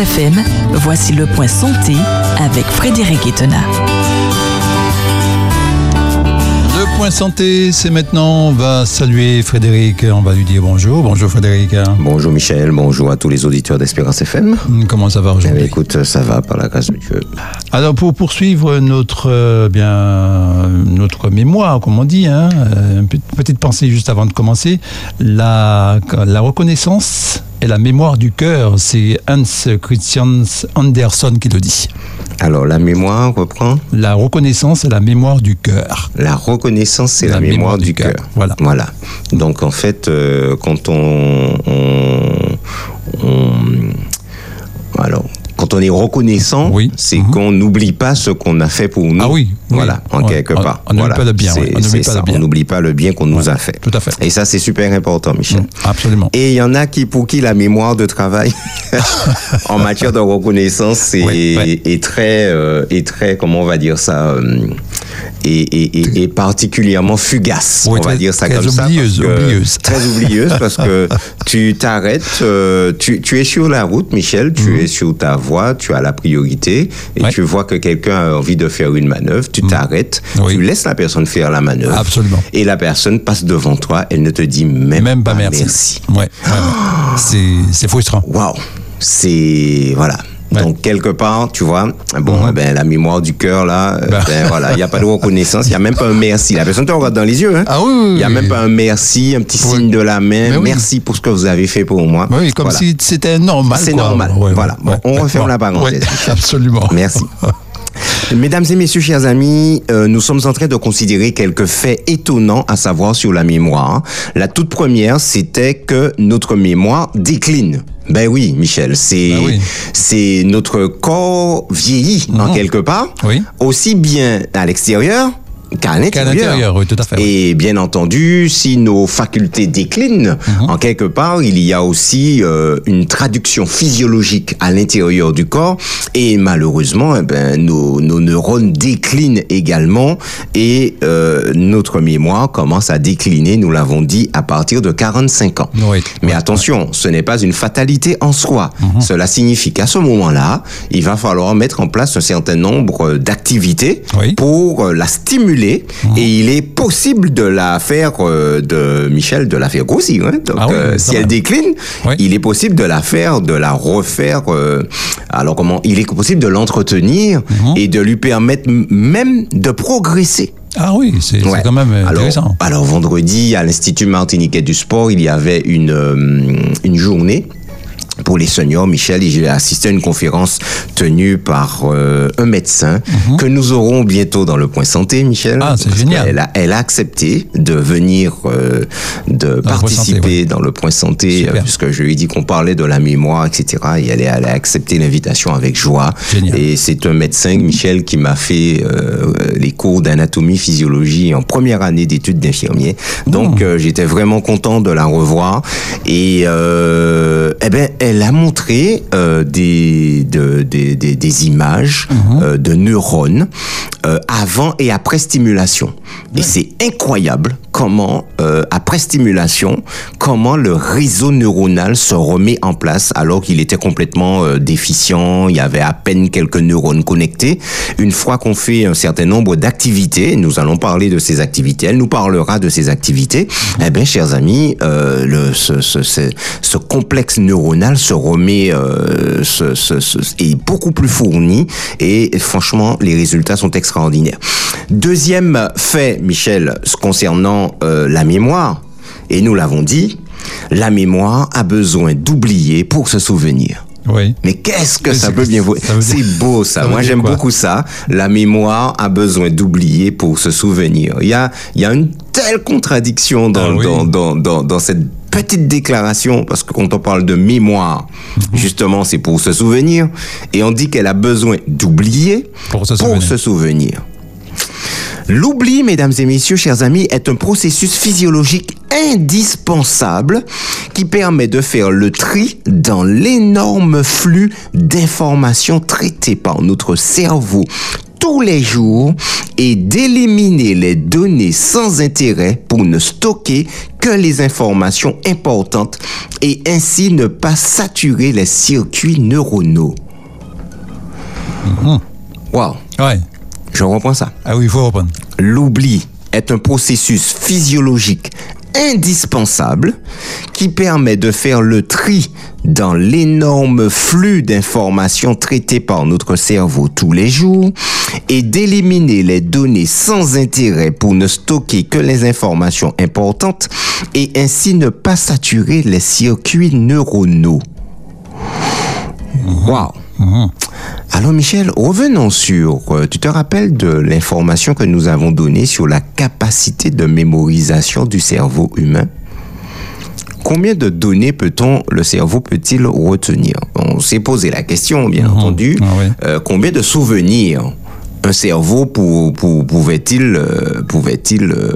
FM, voici le point santé avec Frédéric Etena. Le point santé, c'est maintenant. On va saluer Frédéric. On va lui dire bonjour. Bonjour Frédéric. Bonjour Michel. Bonjour à tous les auditeurs d'Espérance FM. Comment ça va Eh aujourd'hui bien, écoute, ça va par la grâce de Dieu. Alors pour poursuivre notre euh, bien notre mémoire, comme on dit, hein, euh, une petite- petite pensée juste avant de commencer, la, la reconnaissance et la mémoire du cœur, c'est Hans Christian Andersen qui le dit. Alors, la mémoire reprend. La reconnaissance et la mémoire du cœur. La reconnaissance, c'est la, mémoire, du cœur. Voilà. Voilà. Donc, en fait, euh, quand on, on- on- alors, quand on est reconnaissant, Oui. c'est Mhm. qu'on n'oublie pas ce qu'on a fait pour nous. Ah oui, oui. Voilà, en quelque On- part. on n'oublie Voilà. pas le bien, ouais. On n'oublie pas le bien. On n'oublie pas le bien qu'on nous a fait. Tout à fait. Et ça, c'est super important, Michel. Absolument. Et il y en a qui, pour qui la mémoire de travail en matière de reconnaissance est, Ouais, ouais. est très, euh, est très, comment on va dire ça, euh, est, particulièrement fugace. Oui, on va très- dire ça très comme oublieuse, ça. que- oublieuse. Très oublieuse parce que tu t'arrêtes, euh, tu, tu es sur la route, Michel, tu es sur ta voie, tu as la priorité et tu vois que quelqu'un a envie de faire une manœuvre, tu t'arrêtes, Oui. tu laisses la personne faire la manœuvre. Absolument. Et la personne passe devant toi, elle ne te dit même, Même pas merci. Ouais, ouais, ouais. C'est- frustrant. Waouh, c'est voilà. Ouais. Donc quelque part, tu vois, bon, Mhm. eh ben, la mémoire du cœur là, Bah. ben, voilà, il n'y a pas de reconnaissance, il n'y a même pas un merci. La personne te regarde dans les yeux. Hein. Ah oui, oui, Il n'y a oui. même pas un merci, un petit signe de la main. Oui. Merci pour ce que vous avez fait pour moi. Oui, comme Voilà. si c'était normal. C'est normal. Voilà. Bon, on referme la parenthèse. Absolument. Merci. Mesdames et messieurs, chers amis, euh, nous sommes en train de considérer quelques faits étonnants à savoir sur la mémoire. La toute première, c'était que notre mémoire décline. Ben oui, Michel, c'est Ben oui. c'est notre corps vieillit en Mhm. quelque part, Oui. aussi bien à l'extérieur qu'à l'intérieur. l'intérieur, oui, tout à fait, oui. Et bien entendu, si nos facultés déclinent, Mhm. en quelque part, il y a aussi euh, une traduction physiologique à l'intérieur du corps. Et malheureusement, eh ben, nos, nos neurones déclinent également et euh, notre mémoire commence à décliner, nous l'avons dit, à partir de 45 ans. Oui. Mais attention, ce n'est pas une fatalité en soi. Mhm. Cela signifie qu'à ce moment-là, il va falloir mettre en place un certain nombre d'activités pour euh, la stimuler et il est possible de la faire, euh, de Michel, de la faire grossir. hein. Donc, Ah oui, euh, si elle décline, Oui. il est possible de la faire, de la refaire. euh, alors comment Il est possible de l'entretenir Mhm. et de lui permettre même de progresser. Ah oui, c'est Ouais. quand même alors, intéressant. Alors vendredi, à l'Institut martiniquais du sport, il y avait une, une journée pour les seniors, Michel, et j'ai assisté à une conférence tenue par euh, un médecin que nous aurons bientôt dans le point santé, Michel. Mhm. Ah, c'est génial. qu'elle a, elle a accepté de venir, euh, de Point participer santé, dans le point santé, euh, puisque je lui ai dit qu'on parlait de la mémoire, etc. Et elle, est- elle a accepté l'invitation avec joie. Génial. Et c'est un médecin, Michel, qui m'a fait euh, les cours d'anatomie, physiologie en première année d'études d'infirmier. Donc, euh, j'étais vraiment content de la revoir. Et euh, eh ben, elle a montré euh, des, de- des, des, des images euh, de neurones euh, avant et après stimulation. Et c'est incroyable comment, euh, après stimulation, comment le réseau neuronal se remet en place alors qu'il était complètement euh, déficient, il y avait à peine quelques neurones connectés. Une fois qu'on fait un certain nombre d'activités, nous allons parler de ces activités, elle nous parlera de ces activités, eh bien, chers amis, euh, le, ce, ce, ce, ce complexe neuronal se remet, euh, est beaucoup plus fourni et franchement, les résultats sont extraordinaires. Deuxième fait, Michel, concernant euh, la mémoire, et nous l'avons dit, la mémoire a besoin d'oublier pour se souvenir. Oui. Mais qu'est-ce que Mais ça peut bien vous C'est beau ça. Moi j'aime beaucoup ça. La mémoire a besoin d'oublier pour se souvenir. Il y a, il y a une telle contradiction dans, Ah oui. dans, dans, dans, dans cette petite déclaration, parce que quand on parle de mémoire, justement c'est pour se souvenir, et on dit qu'elle a besoin d'oublier Pour se souvenir. se souvenir. L'oubli, mesdames et messieurs, chers amis, est un processus physiologique indispensable qui permet de faire le tri dans l'énorme flux d'informations traitées par notre cerveau tous les jours et d'éliminer les données sans intérêt pour ne stocker que les informations importantes et ainsi ne pas saturer les circuits neuronaux. Wow, Ouais. je reprends ça. Ah oui, il faut reprendre. L'oubli est un processus physiologique indispensable qui permet de faire le tri dans l'énorme flux d'informations traitées par notre cerveau tous les jours et d'éliminer les données sans intérêt pour ne stocker que les informations importantes et ainsi ne pas saturer les circuits neuronaux. Wow. Alors Michel, revenons sur, euh, tu te rappelles de l'information que nous avons donnée sur la capacité de mémorisation du cerveau humain? Combien de données peut-on, le cerveau peut-il retenir? On s'est posé la question, bien entendu. Ah oui. Euh, combien de souvenirs un cerveau pour, pour- pouvait-il euh, pouvait-il euh,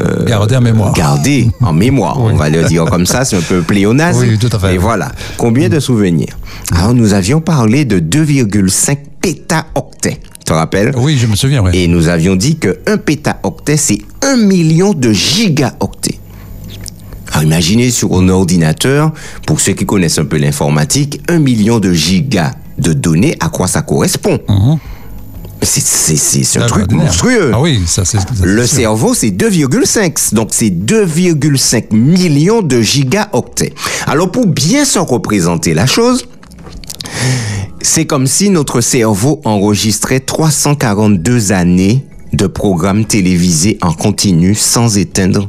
euh, Garder en mémoire. garder en mémoire. On va le dire comme ça c'est un peu pléonasme. Oui, tout à fait. et voilà. Combien de souvenirs? Alors nous avions parlé de 2,5 pétaoctets. Tu te rappelles? Oui, je me souviens, ouais. et nous avions dit que un pétaoctet, c'est un million de gigaoctets. Alors imaginez sur un ordinateur, pour ceux qui connaissent un peu l'informatique, un million de gigas de données, à quoi ça correspond? C'est- C'est c'est- c'est un truc monstrueux. Ah oui, ça c'est. ça, c'est Le sûr. cerveau, c'est 2,5. Donc, c'est 2,5 millions de gigaoctets. Alors, pour bien se représenter la chose, c'est comme si notre cerveau enregistrait 342 années de programmes télévisés en continu sans éteindre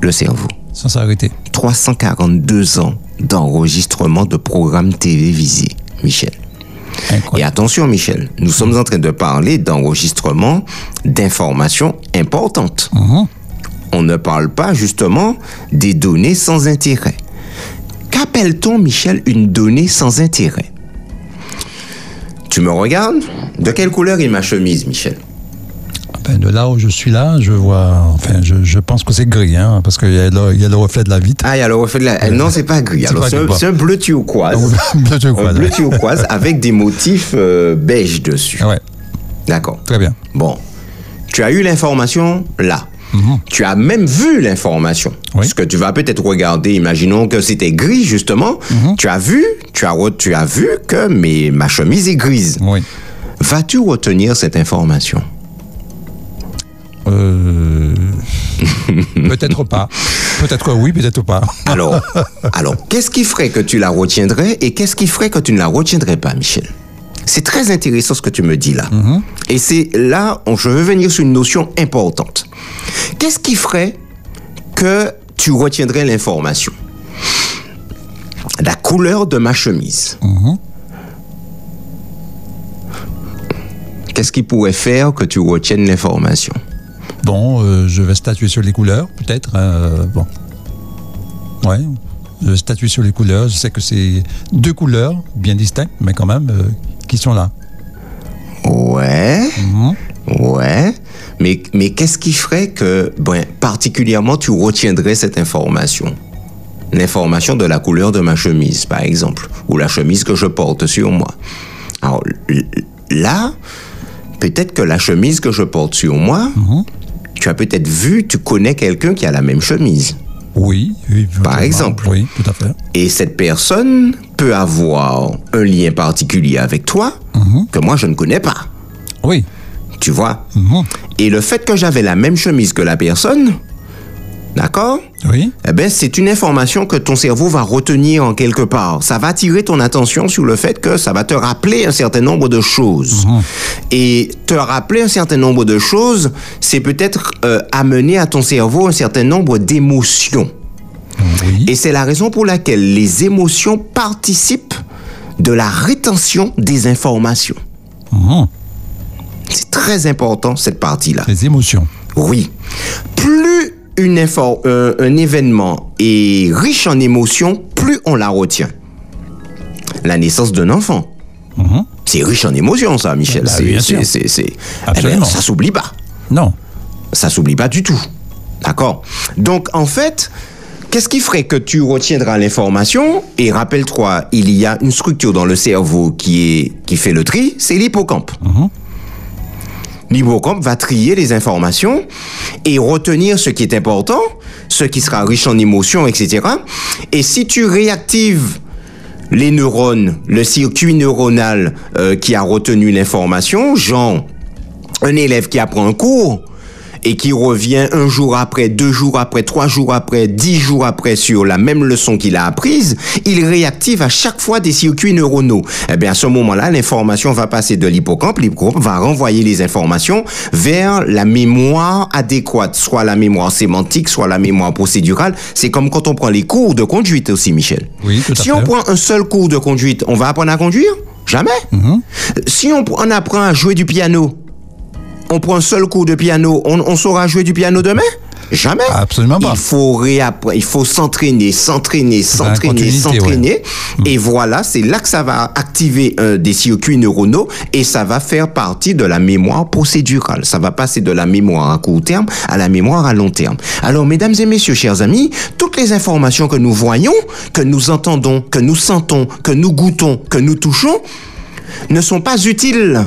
le cerveau. Sans s'arrêter. 342 ans d'enregistrement de programmes télévisés, Michel. Et attention, Michel, nous sommes en train de parler d'enregistrement d'informations importantes. Mhm. On ne parle pas justement des données sans intérêt. Qu'appelle-t-on, Michel, une donnée sans intérêt? Tu me regardes? De quelle couleur est ma chemise, Michel? De là où je suis là, je vois. Enfin, je, je pense que c'est gris, hein, parce qu'il y, a le- il y a le reflet de la vitre. Ah, il y a le reflet de la... euh, Non, c'est pas gris. C'est un, gris, c'est un bleu turquoise. Bleu turquoise, Un bleu turquoise avec des motifs euh, beige dessus. Ouais, D'accord. très bien. Bon, tu as eu l'information là. Tu as même vu l'information. Oui. Ce que tu vas peut-être regarder, imaginons que c'était gris justement. Tu as vu, tu as, tu as vu que mais, ma chemise est grise. Oui. Vas-tu retenir cette information? Euh, peut-être pas. Peut-être oui, peut-être pas. Alors, alors qu'est-ce qui ferait que tu la retiendrais et qu'est-ce qui ferait que tu ne la retiendrais pas, Michel? C'est très intéressant ce que tu me dis là. Et c'est là, on- je veux venir sur une notion importante. Qu'est-ce qui ferait que tu retiendrais l'information? La couleur de ma chemise. Qu'est-ce qui pourrait faire que tu retiennes l'information? Bon, euh, je vais statuer sur les couleurs, peut-être. euh, bon. Ouais, je vais statuer sur les couleurs. Je sais que c'est deux couleurs bien distinctes, mais quand même, euh, qui sont là. Ouais. Ouais. Mais, mais qu'est-ce qui ferait que, ben, particulièrement, tu retiendrais cette information? L'information de la couleur de ma chemise, par exemple, ou la chemise que je porte sur moi. Alors, là, peut-être que la chemise que je porte sur moi, tu as peut-être vu, tu connais quelqu'un qui a la même chemise. Oui, oui. Par exemple. Oui, tout à fait. Et cette personne peut avoir un lien particulier avec toi que moi je ne connais pas. Oui. Tu vois? Et le fait que j'avais la même chemise que la personne, d'accord? Oui. Eh ben, c'est une information que ton cerveau va retenir en quelque part. Ça va attirer ton attention sur le fait que ça va te rappeler un certain nombre de choses. Et te rappeler un certain nombre de choses, c'est peut-être euh, amener à ton cerveau un certain nombre d'émotions. Oui. Et c'est la raison pour laquelle les émotions participent de la rétention des informations. Mhm. C'est très important cette partie-là. Les émotions. Oui. Plus une info- euh, un événement est riche en émotions, plus on la retient. La naissance d'un enfant. C'est riche en émotions, ça, Michel. Bah, C'est- Eh ben, ça s'oublie pas. Non. Ça s'oublie pas du tout. D'accord? Donc, en fait, qu'est-ce qui ferait que tu retiendras l'information? Et rappelle-toi, il y a une structure dans le cerveau qui, est, qui fait le tri, c'est l'hippocampe. L'hippocampe va trier les informations et retenir ce qui est important, ce qui sera riche en émotions, etc. Et si tu réactives les neurones, le circuit neuronal euh, qui a retenu l'information, genre un élève qui apprend un cours, et qui revient un jour après, deux jours après, trois jours après, dix jours après sur la même leçon qu'il a apprise, il réactive à chaque fois des circuits neuronaux. Eh bien, à ce moment-là, l'information va passer de l'hippocampe, l'hippocampe va renvoyer les informations vers la mémoire adéquate, soit la mémoire sémantique, soit la mémoire procédurale. C'est comme quand on prend les cours de conduite aussi, Michel. Oui, tout à si on prend un seul cours de conduite, on va apprendre à conduire? Jamais? Mhm. Si on, on apprend à jouer du piano, on prend un seul cours de piano, on, on saura jouer du piano demain? Jamais. Absolument pas. Il faut réappre- il faut s'entraîner, s'entraîner, Bah, s'entraîner, s'entraîner. Et voilà, c'est là que ça va activer euh, des circuits neuronaux et ça va faire partie de la mémoire procédurale. Ça va passer de la mémoire à court terme à la mémoire à long terme. Alors, mesdames et messieurs, chers amis, toutes les informations que nous voyons, que nous entendons, que nous sentons, que nous goûtons, que nous touchons, ne sont pas utiles.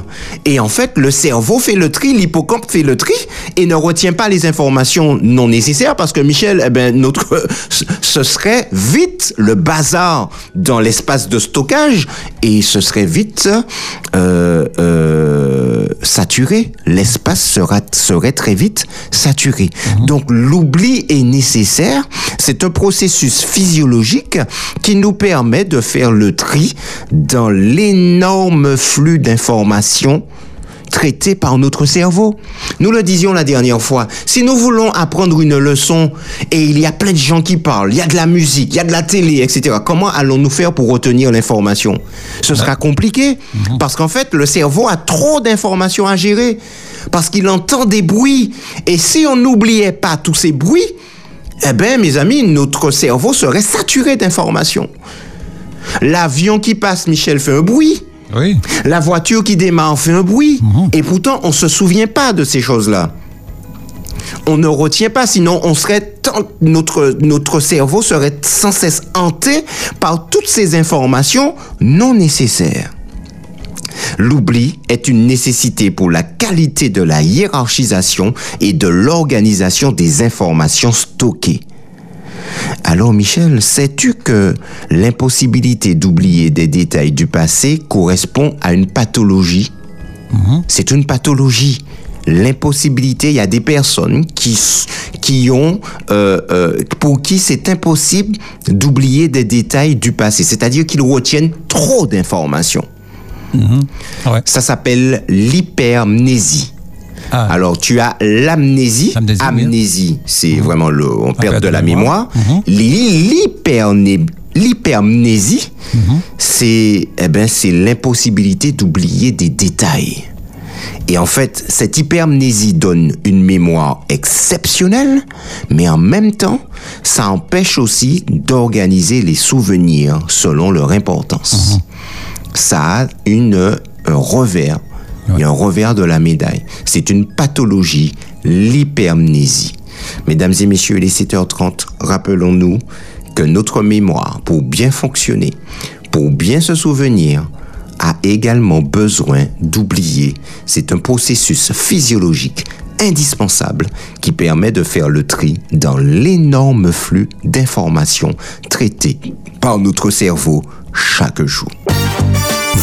Et en fait, le cerveau fait le tri, l'hippocampe fait le tri et ne retient pas les informations non nécessaires parce que Michel, eh ben, notre, ce serait vite le bazar dans l'espace de stockage et ce serait vite euh, euh, saturé. L'espace sera, serait très vite saturé. Donc l'oubli est nécessaire. C'est un processus physiologique qui nous permet de faire le tri dans l'énorme flux d'informations traitées par notre cerveau. Nous le disions la dernière fois, si nous voulons apprendre une leçon et il y a plein de gens qui parlent, il y a de la musique, il y a de la télé, etc., comment allons-nous faire pour retenir l'information? Ce sera compliqué parce qu'en fait, le cerveau a trop d'informations à gérer parce qu'il entend des bruits. Et si on n'oubliait pas tous ces bruits, eh ben, mes amis, notre cerveau serait saturé d'informations. L'avion qui passe, Michel, fait un bruit. Oui. La voiture qui démarre fait un bruit. Et pourtant, on se souvient pas de ces choses-là. On ne retient pas, sinon on serait tant- notre notre cerveau serait sans cesse hanté par toutes ces informations non nécessaires. L'oubli est une nécessité pour la qualité de la hiérarchisation et de l'organisation des informations stockées. Alors Michel, sais-tu que l'impossibilité d'oublier des détails du passé correspond à une pathologie? C'est une pathologie. L'impossibilité, il y a des personnes qui, qui ont, euh, euh, pour qui c'est impossible d'oublier des détails du passé, c'est-à-dire qu'ils retiennent trop d'informations. Ouais. Ça s'appelle l'hypermnésie. Ah. Alors, tu as l'amnésie. Amnésie, c'est vraiment le, on perd perd de de la mémoire. mémoire. L'hyperné- L'hypermnésie, c'est, eh ben, c'est l'impossibilité d'oublier des détails. Et en fait, cette hypermnésie donne une mémoire exceptionnelle, mais en même temps, ça empêche aussi d'organiser les souvenirs selon leur importance. Ça a une, un revers, il un revers de la médaille. C'est une pathologie, l'hypermnésie. Mesdames et messieurs, il est 7h30, rappelons-nous que notre mémoire, pour bien fonctionner, pour bien se souvenir, a également besoin d'oublier. C'est un processus physiologique indispensable qui permet de faire le tri dans l'énorme flux d'informations traitées par notre cerveau chaque jour.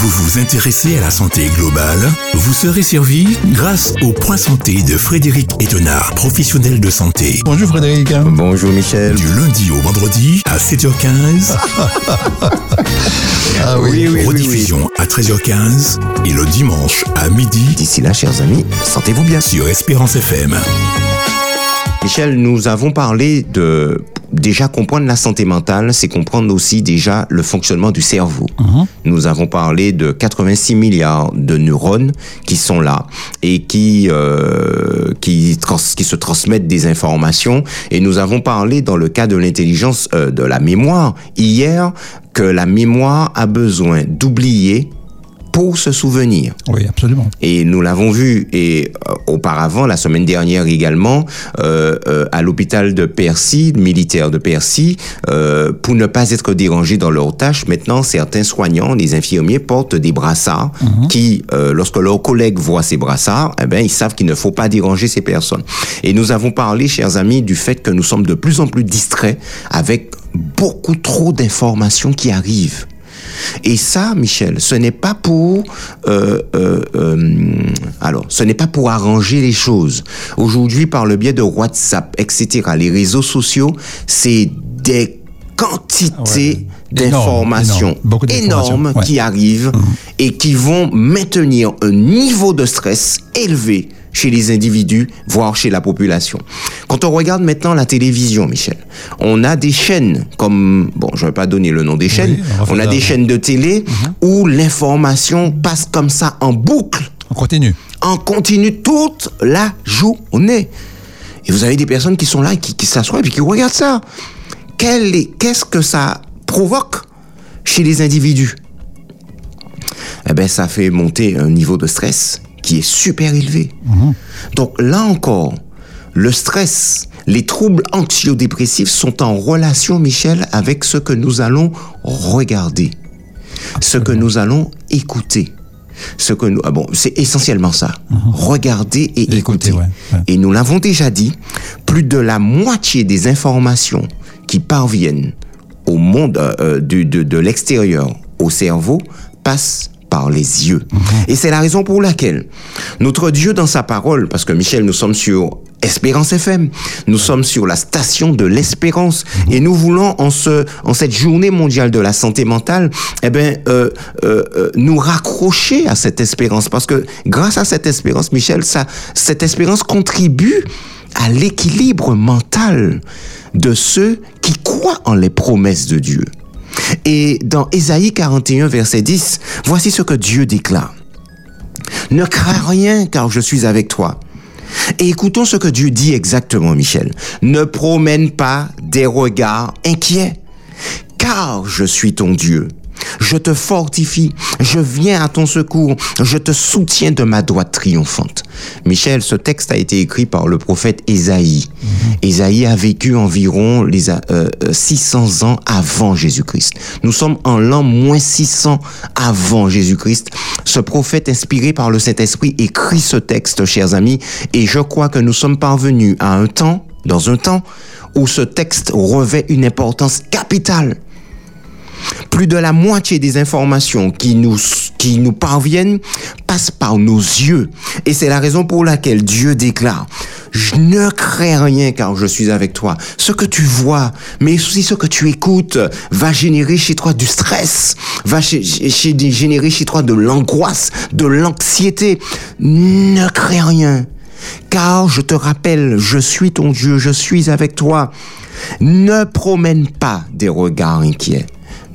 Vous vous intéressez à la santé globale Vous serez servi grâce au Point Santé de Frédéric Étonnard, professionnel de santé. Bonjour Frédéric. Bonjour Michel. Du lundi au vendredi à 7h15, Ah oui. oui, oui, oui. rediffusion à 13h15 et le dimanche à midi D'ici là, chers amis, sentez-vous bien. sur Espérance FM. Michel, nous avons parlé de déjà comprendre la santé mentale, c'est comprendre aussi déjà le fonctionnement du cerveau. Nous avons parlé de 86 milliards de neurones qui sont là et qui euh, qui, trans- qui se transmettent des informations. Et nous avons parlé dans le cas de l'intelligence euh, de la mémoire hier que la mémoire a besoin d'oublier pour se souvenir. Oui, absolument. Et nous l'avons vu et euh, auparavant, la semaine dernière également, euh, euh, à l'hôpital de Percy, militaire de Percy, pour ne pas être dérangés dans leurs tâches, maintenant certains soignants, les infirmiers portent des brassards qui, euh, lorsque leurs collègues voient ces brassards, eh ben ils savent qu'il ne faut pas déranger ces personnes. Et nous avons parlé, chers amis, du fait que nous sommes de plus en plus distraits avec beaucoup trop d'informations qui arrivent. Et ça, Michel, ce n'est pas pour, euh, euh, euh, alors, ce n'est pas pour arranger les choses. Aujourd'hui, par le biais de WhatsApp, etc., les réseaux sociaux, c'est des quantités Ouais. D'informations énormes ouais. Mhm. qui arrivent et qui vont maintenir un niveau de stress élevé chez les individus, voire chez la population. Quand on regarde maintenant la télévision, Michel, on a des chaînes comme, bon, je vais pas donner le nom des chaînes, on a des chaînes de télé où l'information passe comme ça en boucle On continue. en continu toute la journée. Et vous avez des personnes qui sont là, qui, qui s'assoient et puis qui regardent ça. Qu'est-ce que ça provoque chez les individus? Eh bien, ça fait monter un niveau de stress qui est super élevé. Donc là encore, le stress, les troubles anxio-dépressifs sont en relation, Michel, avec ce que nous allons regarder, ce que nous allons écouter. Ce que nous, ah bon, c'est essentiellement ça. Regarder et écouter. Écouter, ouais, ouais. Et nous l'avons déjà dit, plus de la moitié des informations qui parviennent au monde euh, euh, du- de, de l'extérieur, au cerveau, passent par les yeux. Et c'est la raison pour laquelle notre Dieu dans sa parole, parce que Michel, nous sommes sur Espérance FM, nous sommes sur la station de l'espérance, et nous voulons en ce, en cette journée mondiale de la santé mentale, eh ben, euh, euh, euh, nous raccrocher à cette espérance, parce que grâce à cette espérance, Michel, ça, cette espérance contribue à l'équilibre mental de ceux qui croient en les promesses de Dieu. Et dans Ésaïe 41, verset 10, voici ce que Dieu déclare. Ne crains rien car je suis avec toi. Et écoutons ce que Dieu dit exactement, Michel. Ne promène pas des regards inquiets, car je suis ton Dieu. Je te fortifie, je viens à ton secours, je te soutiens de ma droite triomphante. Michel, ce texte a été écrit par le prophète Ésaïe. Ésaïe a vécu environ les, euh, euh, 600 ans avant Jésus-Christ. Nous sommes en l'an moins 600 avant Jésus-Christ. Ce prophète inspiré par le Saint-Esprit écrit ce texte, chers amis, et je crois que nous sommes parvenus à un temps, dans un temps, où ce texte revêt une importance capitale plus de la moitié des informations qui nous, parviennent passent par nos yeux. Et c'est la raison pour laquelle Dieu déclare, je ne crains rien car je suis avec toi. Ce que tu vois, mais aussi ce que tu écoutes, va générer chez toi du stress, va générer chez toi de l'angoisse, de l'anxiété. Ne crains rien. Car je te rappelle, je suis ton Dieu, je suis avec toi. Ne promène pas des regards inquiets.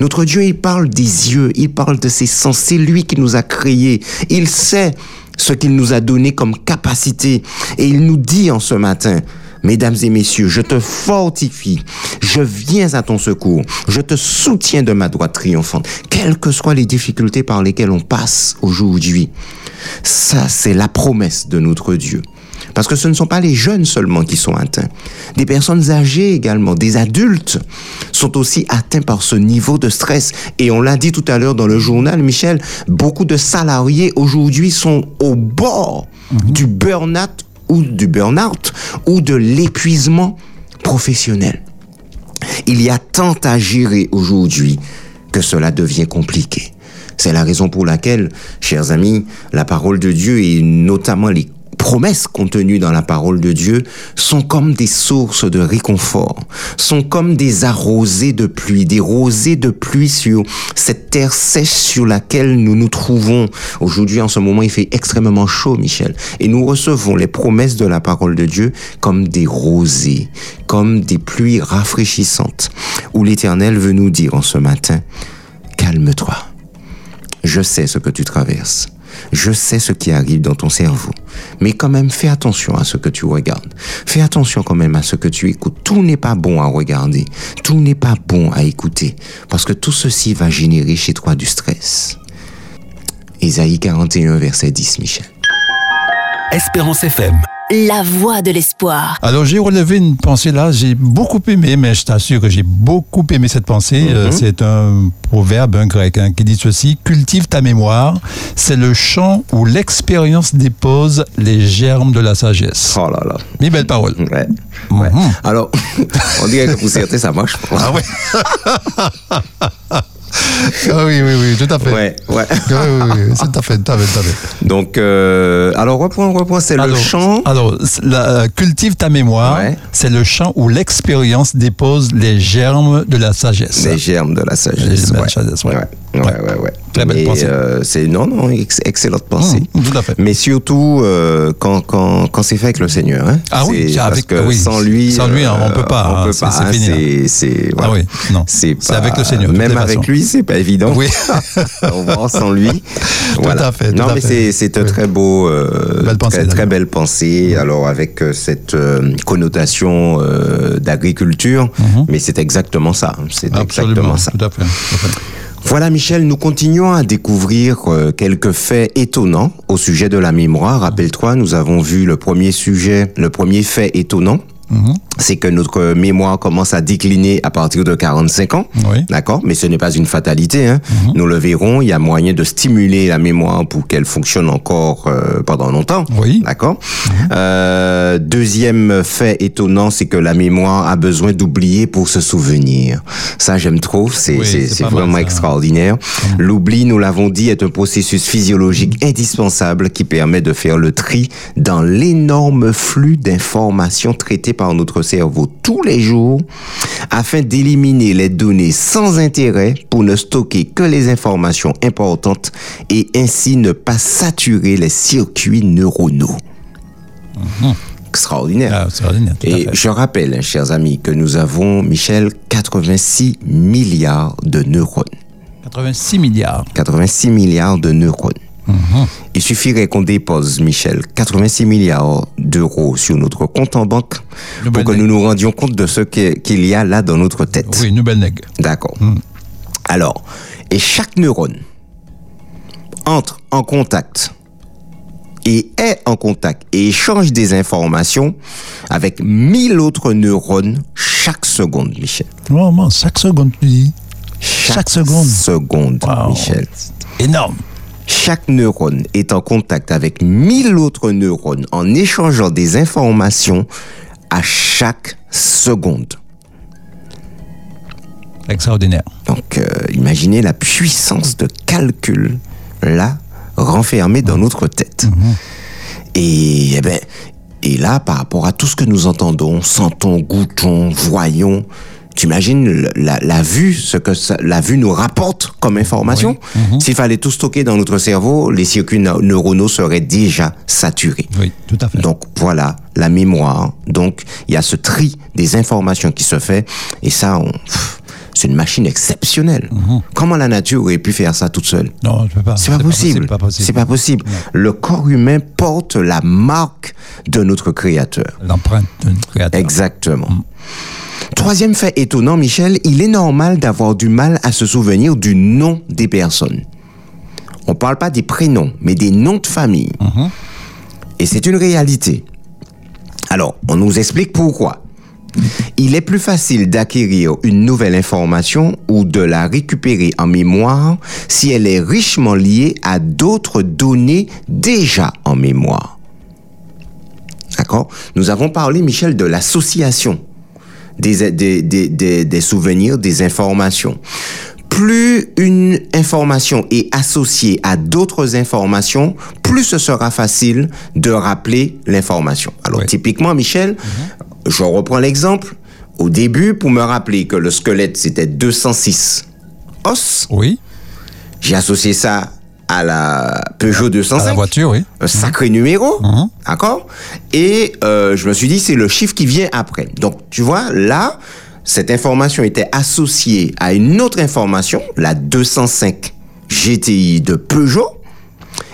Notre Dieu, il parle des yeux, il parle de ses sens. C'est lui qui nous a créés. Il sait ce qu'il nous a donné comme capacité. Et il nous dit en ce matin, Mesdames et messieurs, je te fortifie, je viens à ton secours, je te soutiens de ma droite triomphante, quelles que soient les difficultés par lesquelles on passe aujourd'hui. Ça, c'est la promesse de notre Dieu. Parce que ce ne sont pas les jeunes seulement qui sont atteints. Des personnes âgées également, des adultes sont aussi atteints par ce niveau de stress. Et on l'a dit tout à l'heure dans le journal, Michel, beaucoup de salariés aujourd'hui sont au bord du burn-out ou du burn-out ou de l'épuisement professionnel. Il y a tant à gérer aujourd'hui que cela devient compliqué. C'est la raison pour laquelle, chers amis, la parole de Dieu et notamment les promesses contenues dans la parole de Dieu sont comme des sources de réconfort, sont comme des arrosées de pluie, des rosées de pluie sur cette terre sèche sur laquelle nous nous trouvons. Aujourd'hui, en ce moment, il fait extrêmement chaud, Michel, et nous recevons les promesses de la parole de Dieu comme des rosées, comme des pluies rafraîchissantes, où l'Éternel veut nous dire en ce matin, calme-toi. Je sais ce que tu traverses. Je sais ce qui arrive dans ton cerveau. Mais quand même, fais attention à ce que tu regardes. Fais attention quand même à ce que tu écoutes. Tout n'est pas bon à regarder. Tout n'est pas bon à écouter. Parce que tout ceci va générer chez toi du stress. Ésaïe 41, verset 10, Michel. Espérance FM. La voix de l'espoir. Alors j'ai relevé une pensée là, j'ai beaucoup aimé, mais je t'assure que j'ai beaucoup aimé cette pensée. Euh, c'est un proverbe un grec hein, qui dit ceci cultive ta mémoire. C'est le champ où l'expérience dépose les germes de la sagesse. Oh là là. Mes belles paroles. Ouais. ouais. Mhm. Alors, on dirait que pour certains, ça marche. Ah ouais. Ah oui, oui, oui, tout à fait. Ouais, ouais. Oui, oui, oui, tout à fait, tout à fait, tout à fait. Donc, euh, alors reprends, reprends, c'est le chant. Alors, la- euh, cultive ta mémoire. Ouais. C'est le champ où l'expérience dépose les germes de la sagesse. Les germes de la sagesse. Les germes de la sagesse, ouais. ouais. Ouais, ouais, ouais. Très belle pensée. euh, c'est non, non, ex- excellente pensée. Mmh, tout à fait. Mais surtout euh, quand, quand, quand c'est fait avec le Seigneur. Hein. Ah oui, parce avec- que oui, sans lui, sans lui, on peut pas, On hein, peut pas. c'est hein, fini, c'est. Ah oui, non. C'est avec le Seigneur, Même avec façon. lui, c'est pas évident. Oui. on va sans lui. Voilà. à fait, tout non, à mais c'est, un très beau, euh, Belle pensée, très, très belle pensée. Alors avec euh, cette euh, connotation euh, d'agriculture, mais c'est exactement ça. hein. C'est exactement ça. tout à fait. Voilà Michel, nous continuons à découvrir euh, quelques faits étonnants au sujet de la mémoire. Rappelle-toi, nous avons vu le premier sujet, le premier fait étonnant. Mhm. C'est que notre mémoire commence à décliner à partir de 45 ans. Oui. D'accord? Mais ce n'est pas une fatalité. Hein. Nous le verrons, il y a moyen de stimuler la mémoire pour qu'elle fonctionne encore euh, pendant longtemps. Oui. D'accord? Euh, Deuxième fait étonnant, c'est que la mémoire a besoin d'oublier pour se souvenir. Ça, j'aime trop. C'est Oui, mal, vraiment extraordinaire. L'oubli, nous l'avons dit, est un processus physiologique indispensable qui permet de faire le tri dans l'énorme flux d'informations traitées par notre cerveau tous les jours afin d'éliminer les données sans intérêt pour ne stocker que les informations importantes et ainsi ne pas saturer les circuits neuronaux. Extraordinaire. Ah, Et je rappelle, hein, chers amis, que nous avons, Michel, 86 milliards de neurones. 86 milliards. 86 milliards de neurones. Il suffirait qu'on dépose, Michel, 86 milliards d'euros sur notre compte en banque pour que nous nous rendions compte de ce qu'il y a là dans notre tête. Oui, nouvelle nègre. D'accord. Alors, et chaque neurone entre en contact et est en contact et échange des informations avec 1000 autres neurones chaque seconde, Michel. Vraiment, chaque seconde, tu dis. Chaque seconde. Seconde, Wow. Michel. Énorme. Chaque neurone est en contact avec 1000 autres neurones en échangeant des informations à chaque seconde. Extraordinaire. Donc, euh, imaginez la puissance de calcul là renfermée dans notre tête. Et eh ben, et là, par rapport à tout ce que nous entendons, sentons, goûtons, voyons, tu imagines le- la, la vue, ce que ça- la vue nous rapporte comme information? S'il fallait tout stocker dans notre cerveau, les circuits neu- neuronaux seraient déjà saturés. Oui, tout à fait. Donc voilà, la mémoire. Donc il y a ce tri des informations qui se fait. Et ça, on- c'est une machine exceptionnelle. Comment la nature aurait pu faire ça toute seule? Non, je peux pas. c'est pas possible. Pas possible. C'est pas possible. Le corps humain porte la marque de notre Créateur. L'empreinte d'un créateur. Exactement. Troisième fait étonnant, Michel, il est normal d'avoir du mal à se souvenir du nom des personnes. On parle pas des prénoms, mais des noms de famille. Et c'est une réalité. Alors, on nous explique pourquoi. Il est plus facile d'acquérir une nouvelle information ou de la récupérer en mémoire si elle est richement liée à d'autres données déjà en mémoire. D'accord? Nous avons parlé, Michel, de l'association des, des, des, des, des souvenirs, des informations. Plus une information est associée à d'autres informations, plus ce sera facile de rappeler l'information. Alors Oui. typiquement, Michel, je reprends l'exemple. Au début, pour me rappeler que le squelette, c'était 206 os, Oui. j'ai associé ça à la Peugeot 205 À la voiture, oui. un sacré numéro, Mhm. d'accord? Et euh, je me suis dit, c'est le chiffre qui vient après. Donc, tu vois, là, cette information était associée à une autre information, la 205 GTI de Peugeot.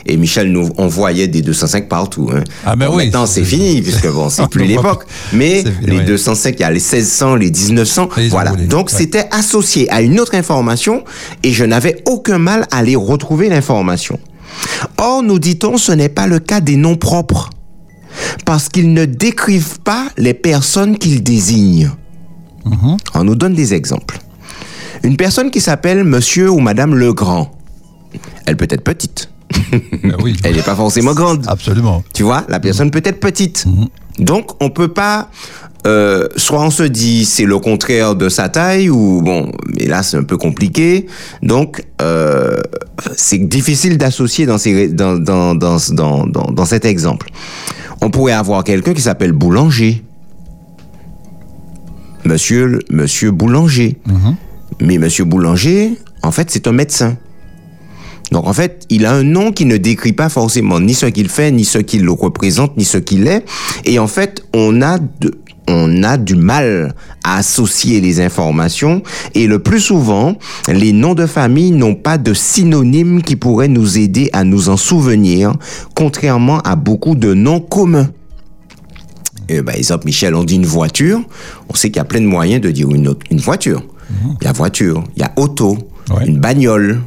Et Michel, nous, on voyait des 205 partout. Hein. Ah, ben Bon, oui, Maintenant, c'est c'est- fini, puisque bon, c'est plus l'époque. Mais les oui. 205, il y a les 1600, les 1900. Ils ont Voilà. Donc, ouais. c'était associé à une autre information et je n'avais aucun mal à aller retrouver l'information. Or, nous dit-on, ce n'est pas le cas des noms propres, parce qu'ils ne décrivent pas les personnes qu'ils désignent. On nous donne des exemples. Une personne qui s'appelle Monsieur ou Madame Legrand, elle peut être petite. Ben oui. Elle n'est pas forcément grande. Absolument. Tu vois, la personne peut être petite. Mhm. Donc, on peut pas. euh, soit on se dit c'est le contraire de sa taille ou bon, mais là c'est un peu compliqué. Donc, euh, c'est difficile d'associer dans, ces, dans, dans, dans, dans, dans, dans cet exemple. On pourrait avoir quelqu'un qui s'appelle Boulanger. Monsieur, monsieur Boulanger. Mais monsieur Boulanger, en fait, c'est un médecin. Donc en fait, il a un nom qui ne décrit pas forcément ni ce qu'il fait, ni ce qu'il représente, ni ce qu'il est. Et en fait, on a de, on a du mal à associer les informations et le plus souvent, les noms de famille n'ont pas de synonyme qui pourrait nous aider à nous en souvenir, contrairement à beaucoup de noms communs. Et par exemple, Michel, on dit une voiture, on sait qu'il y a plein de moyens de dire une, autre- une voiture. Il y a voiture, il y a auto, Ouais. une bagnole,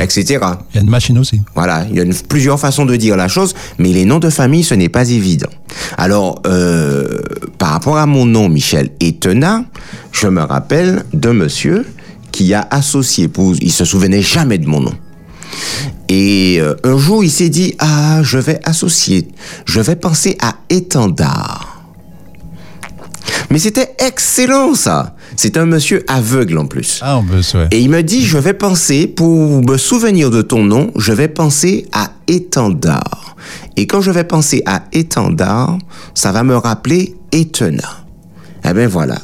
Etc. Il y a une machine aussi. Voilà, il y a une- plusieurs façons de dire la chose, mais les noms de famille, ce n'est pas évident. Alors, euh, par rapport à mon nom, Michel Etena, je me rappelle d'un monsieur qui a associé, pour, il se souvenait jamais de mon nom. Et euh, un jour, il s'est dit, ah, je vais associer, je vais penser à étendard. Mais c'était excellent, ça. C'est un monsieur aveugle en plus. Ah, on peut se... ouais. Et il me dit, je vais penser, pour me souvenir de ton nom, je vais penser à étendard. Et quand je vais penser à étendard, ça va me rappeler Etena. Eh bien voilà.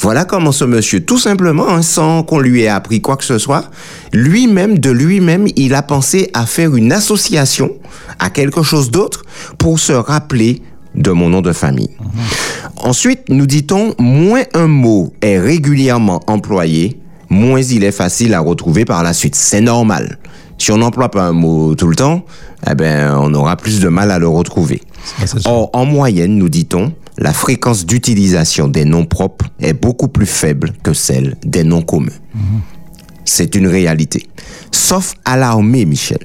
Voilà comment ce monsieur, tout simplement, hein, sans qu'on lui ait appris quoi que ce soit, lui-même, de lui-même, il a pensé à faire une association à quelque chose d'autre pour se rappeler de mon nom de famille. Ensuite, nous dit-on, moins un mot est régulièrement employé, moins il est facile à retrouver par la suite. C'est normal. Si on n'emploie pas un mot tout le temps, eh ben, on aura plus de mal à le retrouver. Or, en moyenne, nous dit-on, la fréquence d'utilisation des noms propres est beaucoup plus faible que celle des noms communs. C'est une réalité. Sauf à l'armée, Michel.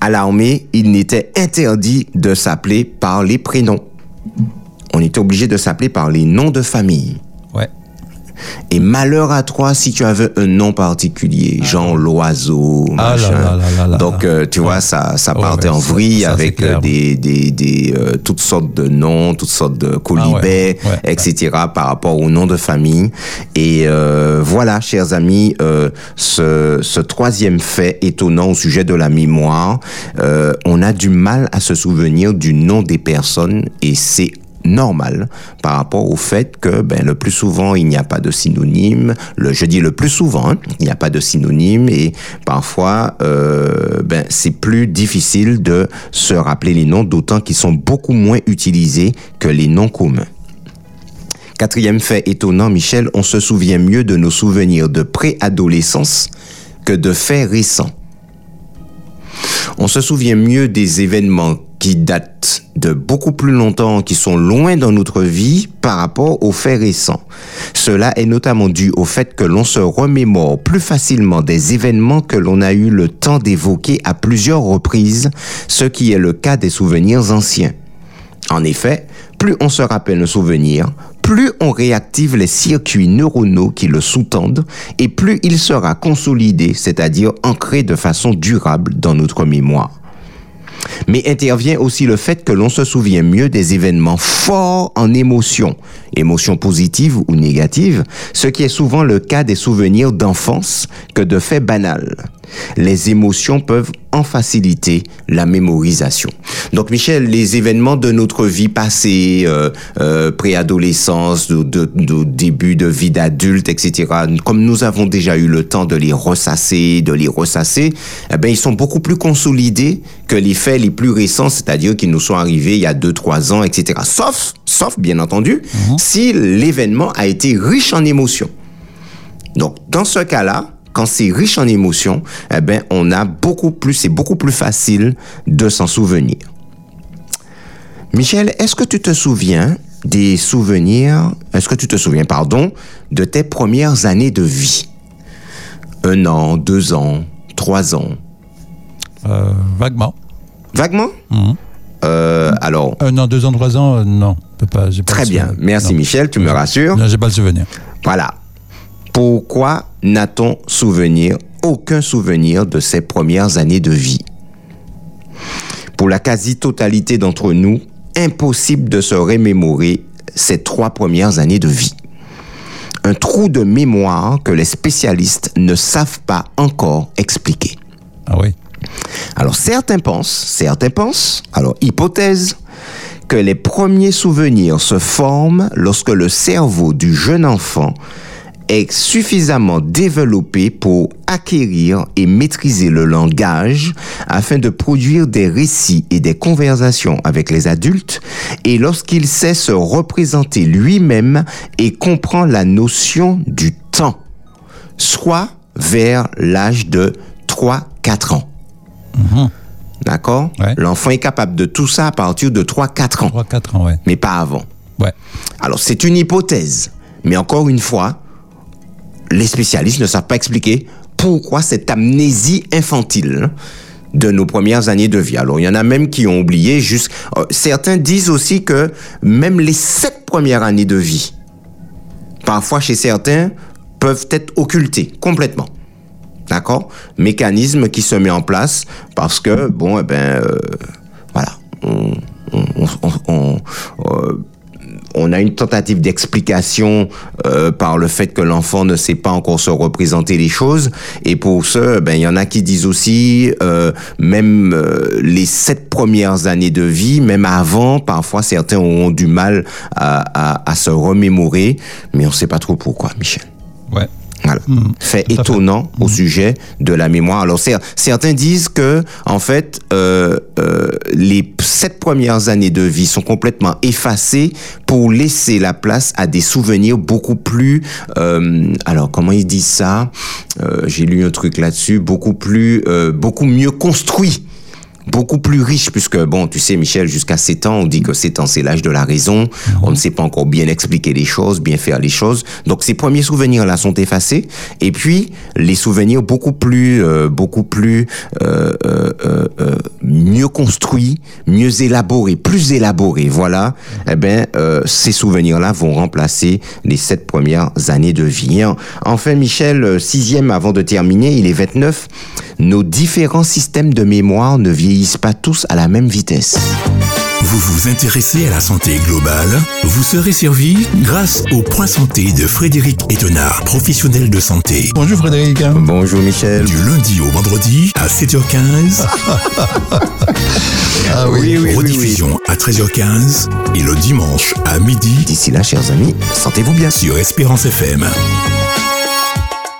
À l'armée, il n'était interdit de s'appeler par les prénoms. On était obligé de s'appeler par les noms de famille. Et malheur à toi si tu avais un nom particulier, genre l'oiseau, Ah machin. là là là là Donc, euh, tu vois, ça, ça partait ouais, en vrille ça, avec euh, clair. des, des, des euh, toutes sortes de noms, toutes sortes de colibets, Ah ouais, ouais, etc. par rapport au nom de famille. Et euh, voilà, chers amis, euh, ce, ce troisième fait étonnant au sujet de la mémoire, euh, on a du mal à se souvenir du nom des personnes et c'est normal par rapport au fait que ben, le plus souvent il n'y a pas de synonyme le je dis le plus souvent hein, il n'y a pas de synonyme et parfois euh, ben, c'est plus difficile de se rappeler les noms d'autant qu'ils sont beaucoup moins utilisés que les noms communs Quatrième fait étonnant, Michel, on se souvient mieux de nos souvenirs de préadolescence que de faits récents. On se souvient mieux des événements qui datent de beaucoup plus longtemps, qui sont loin dans notre vie par rapport aux faits récents. Cela est notamment dû au fait que l'on se remémore plus facilement des événements que l'on a eu le temps d'évoquer à plusieurs reprises, ce qui est le cas des souvenirs anciens. En effet, plus on se rappelle un souvenir, plus on réactive les circuits neuronaux qui le sous-tendent et plus il sera consolidé, c'est-à-dire ancré de façon durable dans notre mémoire. Mais intervient aussi le fait que l'on se souvient mieux des événements forts en émotions, émotions positives ou négatives, ce qui est souvent le cas des souvenirs d'enfance que de faits banals. Les émotions peuvent en faciliter la mémorisation. Donc Michel, les événements de notre vie passée, euh, euh, préadolescence, de, de- de début de vie d'adulte, etc., comme nous avons déjà eu le temps de les ressasser, de les ressasser, eh ben, ils sont beaucoup plus consolidés que les faits les plus récents, c'est-à-dire qu'ils nous sont arrivés il y a deux, trois ans, etc. Sauf, sauf, bien entendu, si l'événement a été riche en émotions. Donc, dans ce cas-là, quand c'est riche en émotions, eh ben, on a beaucoup plus, c'est beaucoup plus facile de s'en souvenir. Michel, est-ce que tu te souviens des souvenirs, est-ce que tu te souviens, pardon, de tes premières années de vie? Un an, deux ans, trois ans? Euh, vaguement. Vaguement? Mhm. Euh, Alors, Un an, deux ans, trois ans, euh, non. Pas, pas très bien. Merci Non. Michel, tu me rassures. Non, j'ai pas le souvenir. Voilà. Pourquoi n'a-t-on souvenir, aucun souvenir de ses premières années de vie? Pour la quasi-totalité d'entre nous, impossible de se remémorer ces trois premières années de vie. Un trou de mémoire que les spécialistes ne savent pas encore expliquer. Ah oui. Alors certains pensent, certains pensent, alors hypothèse, que les premiers souvenirs se forment lorsque le cerveau du jeune enfant est suffisamment développé pour acquérir et maîtriser le langage afin de produire des récits et des conversations avec les adultes et lorsqu'il sait se représenter lui-même et comprend la notion du temps, soit vers l'âge de 3-4 ans. D'accord? Ouais. L'enfant est capable de tout ça à partir de 3-4 ans, 3, 4 ans, ouais. mais pas avant. Ouais. Alors, c'est une hypothèse. Mais encore une fois, les spécialistes ne savent pas expliquer pourquoi cette amnésie infantile de nos premières années de vie. Alors, il y en a même qui ont oublié juste... euh, certains disent aussi que même les sept premières années de vie, parfois chez certains, peuvent être occultées complètement. D'accord? Mécanisme qui se met en place parce que, bon, eh ben, euh, voilà. On, euh, on a une tentative d'explication euh, par le fait que l'enfant ne sait pas encore se représenter les choses. Et pour ce, ben il y en a qui disent aussi, euh, même euh, les sept premières années de vie, même avant, parfois certains auront du mal à, à, à se remémorer, mais on ne sait pas trop pourquoi, Michel. Ouais. Voilà. Fait à fait. étonnant au sujet de la mémoire. Alors cer- certains disent que en fait euh, euh, les sept premières années de vie sont complètement effacées pour laisser la place à des souvenirs beaucoup plus. euh, alors comment ils disent ça? Euh, J'ai lu un truc là-dessus. Beaucoup plus, euh, beaucoup mieux construit beaucoup plus riche puisque bon tu sais Michel jusqu'à 7 ans on dit que 7 ans c'est l'âge de la raison. On ne sait pas encore bien expliquer les choses bien faire les choses. Donc ces premiers souvenirs là sont effacés. Et puis les souvenirs beaucoup plus euh, beaucoup plus euh, euh, euh, mieux construits mieux élaborés plus élaborés voilà. Eh ben euh, ces souvenirs là vont remplacer les sept premières années de vie. En- enfin Michel euh, sixième avant de terminer il est 29 nos différents systèmes de mémoire ne vieillissent pas tous à la même vitesse. Vous vous intéressez à la santé globale? Vous serez servi grâce au point santé de Frédéric Étonnard, professionnel de santé. Bonjour Frédéric. Bonjour Michel. Du lundi au vendredi à 7h15, Ah oui. rediffusion à 13h15 et le dimanche à midi D'ici là, chers amis, sentez-vous bien. sur Espérance FM.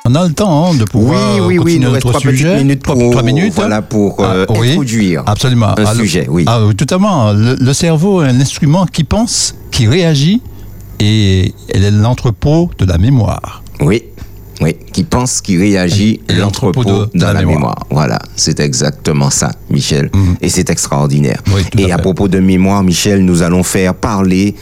On a le temps hein, de Oui, pouvoir oui, oui, il continuer nous notre trois sujet. minutes Trois- pour, trois minutes. voilà, pour euh, Ah, oui. introduire Absolument. un Alors- sujet. Oui. Ah oui, totalement. Le, le cerveau est un instrument qui pense, qui réagit, et elle est l'entrepôt de la mémoire. Oui. Oui, qui pense, qui réagit, l'entrepôt dans la, la mémoire. mémoire. Voilà, c'est exactement ça, Michel. Mhm. Et c'est extraordinaire. Oui, Et à propos de mémoire, Michel, nous allons faire parler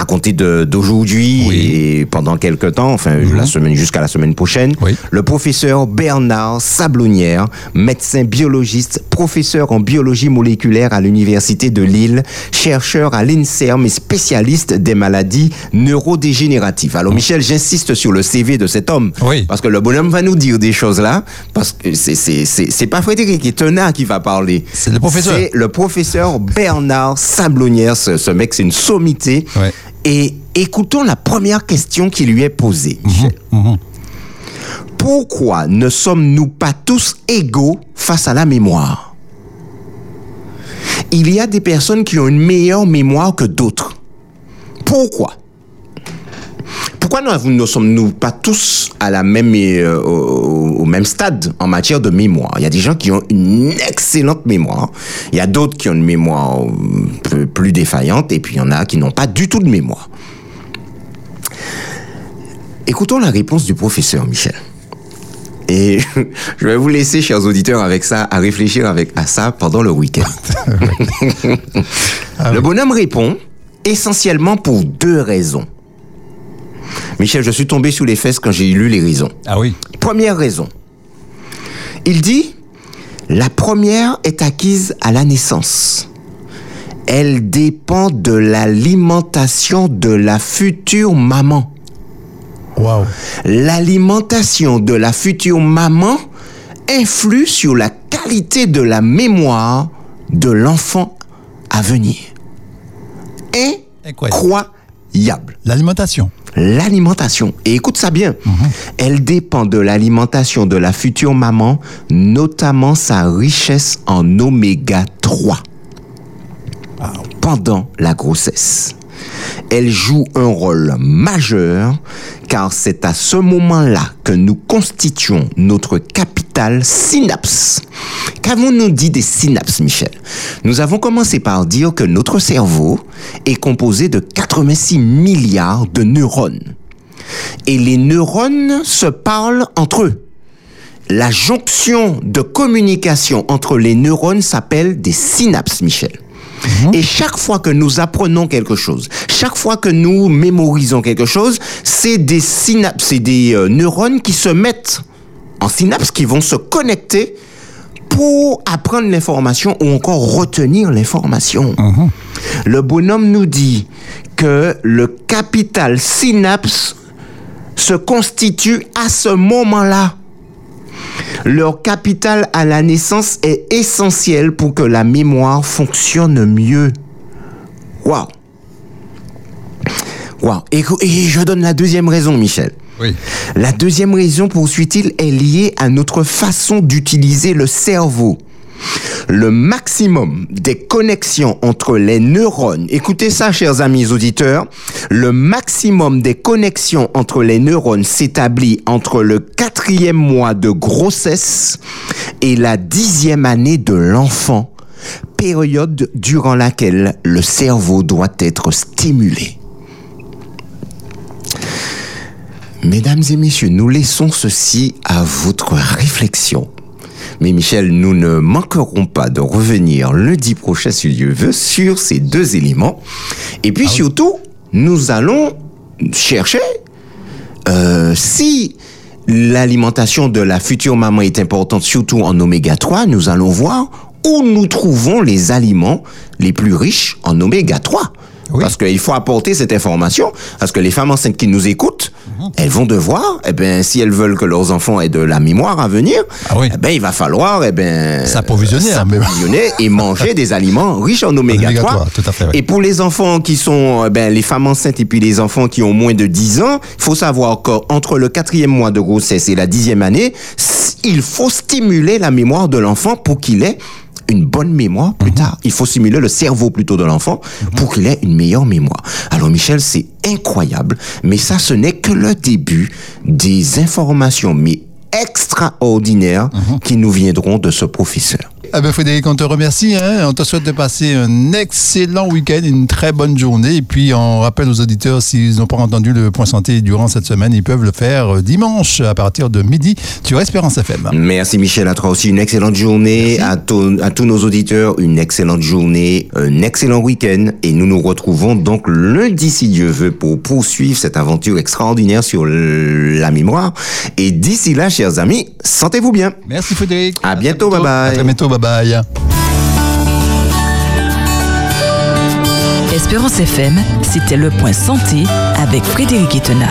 à compter d'aujourd'hui Oui. et pendant quelques temps, enfin Mhm. la semaine jusqu'à la semaine prochaine, Oui. le professeur Bernard Sablonnière, médecin biologiste, professeur en biologie moléculaire à l'université de Lille, chercheur à l'INSERM et spécialiste des maladies neurodégénératives. Alors Michel, j'insiste sur le CV de cet homme Oui. parce que le bonhomme va nous dire des choses là, parce que c'est c'est pas Frédéric Étonnard qui va parler. C'est le professeur. C'est le professeur Bernard Sablonnière. Ce, ce mec, c'est une sommité. Ouais. Et écoutons la première question qui lui est posée. Michel. Mhm. Pourquoi ne sommes-nous pas tous égaux face à la mémoire? Il y a des personnes qui ont une meilleure mémoire que d'autres. Pourquoi? Pourquoi ne, ne sommes-nous pas tous à la même, euh, au, même stade en matière de mémoire Il y a des gens qui ont une excellente mémoire, il y a d'autres qui ont une mémoire euh, peu- plus défaillante, et puis il y en a qui n'ont pas du tout de mémoire. Écoutons la réponse du professeur Michel. Et je vais vous laisser, chers auditeurs, avec ça, à réfléchir avec, à ça pendant le week-end. le bonhomme répond essentiellement pour deux raisons. Michel, je suis tombé sous les fesses quand j'ai lu les raisons. Ah oui. Première raison. Il dit, La première est acquise à la naissance. Elle dépend de l'alimentation de la future maman. Waouh. L'alimentation de la future maman influe sur la qualité de la mémoire de l'enfant à venir. Incroyable. L'alimentation. L'alimentation. Et écoute ça bien. Mhm. Elle dépend de l'alimentation de la future maman, notamment sa richesse en oméga 3 pendant la grossesse. Elle joue un rôle majeur car c'est à ce moment-là que nous constituons notre capital synapse. Qu'avons-nous dit des synapses, Michel? Nous avons commencé par dire que notre cerveau est composé de 86 milliards de neurones. Et les neurones se parlent entre eux. La jonction de communication entre les neurones s'appelle des synapses, Michel. Mhm. Et chaque fois que nous apprenons quelque chose, chaque fois que nous mémorisons quelque chose, c'est des synapses, c'est des euh, neurones qui se mettent en synapses, qui vont se connecter pour apprendre l'information ou encore retenir l'information. Mhm. Le bonhomme nous dit que le capital synapse se constitue à ce moment-là. Leur capital à la naissance est essentiel pour que la mémoire fonctionne mieux. Waouh. Waouh. Et, je donne la deuxième raison, Michel. Oui. La deuxième raison, poursuit-il, est liée à notre façon d'utiliser le cerveau le maximum des connexions entre les neurones, écoutez ça chers amis auditeurs, le maximum des connexions entre les neurones s'établit entre le quatrième mois de grossesse et la dixième année de l'enfant, période durant laquelle le cerveau doit être stimulé. Mesdames et messieurs, nous laissons ceci à votre réflexion. Mais Michel, nous ne manquerons pas de revenir lundi prochain, si Dieu veut, sur ces deux éléments. Et puis ah surtout, nous allons chercher euh, si l'alimentation de la future maman est importante, surtout en oméga 3, nous allons voir où nous trouvons les aliments les plus riches en oméga 3. Parce qu'il faut apporter cette information, parce que les femmes enceintes qui nous écoutent. Elles vont devoir, eh ben, si elles veulent que leurs enfants aient de la mémoire à venir, ah eh ben, il va falloir, eh ben, s'approvisionner, et manger des aliments riches en oméga, 3. Et pour les enfants qui sont, eh ben, les femmes enceintes et puis les enfants qui ont moins de 10 ans, il faut savoir qu'entre le quatrième mois de grossesse et la dixième année, il faut stimuler la mémoire de l'enfant pour qu'il ait une bonne mémoire plus mhm. tard. Il faut simuler le cerveau plutôt de l'enfant mhm. pour qu'il ait une meilleure mémoire. Alors Michel, c'est incroyable, mais ça, ce n'est que le début des informations, mais extraordinaires mhm. qui nous viendront de ce professeur. Ah ben Frédéric, on te remercie. Hein. On te souhaite de passer un excellent week-end, une très bonne journée. Et puis, on rappelle aux auditeurs, s'ils n'ont pas entendu le point santé durant cette semaine, ils peuvent le faire euh, dimanche à partir de midi sur Espérance FM. Merci Michel, à toi aussi une excellente journée. À, à, tous nos auditeurs, une excellente journée, un excellent week-end. Et nous nous retrouvons donc lundi, si Dieu veut, pour poursuivre cette aventure extraordinaire sur la mémoire. Et d'ici là, chers amis, sentez-vous bien. Merci Frédéric. À, bientôt, bye bye. À bientôt, bye bye. Espérance FM, c'était le point santé avec Frédéric Etena.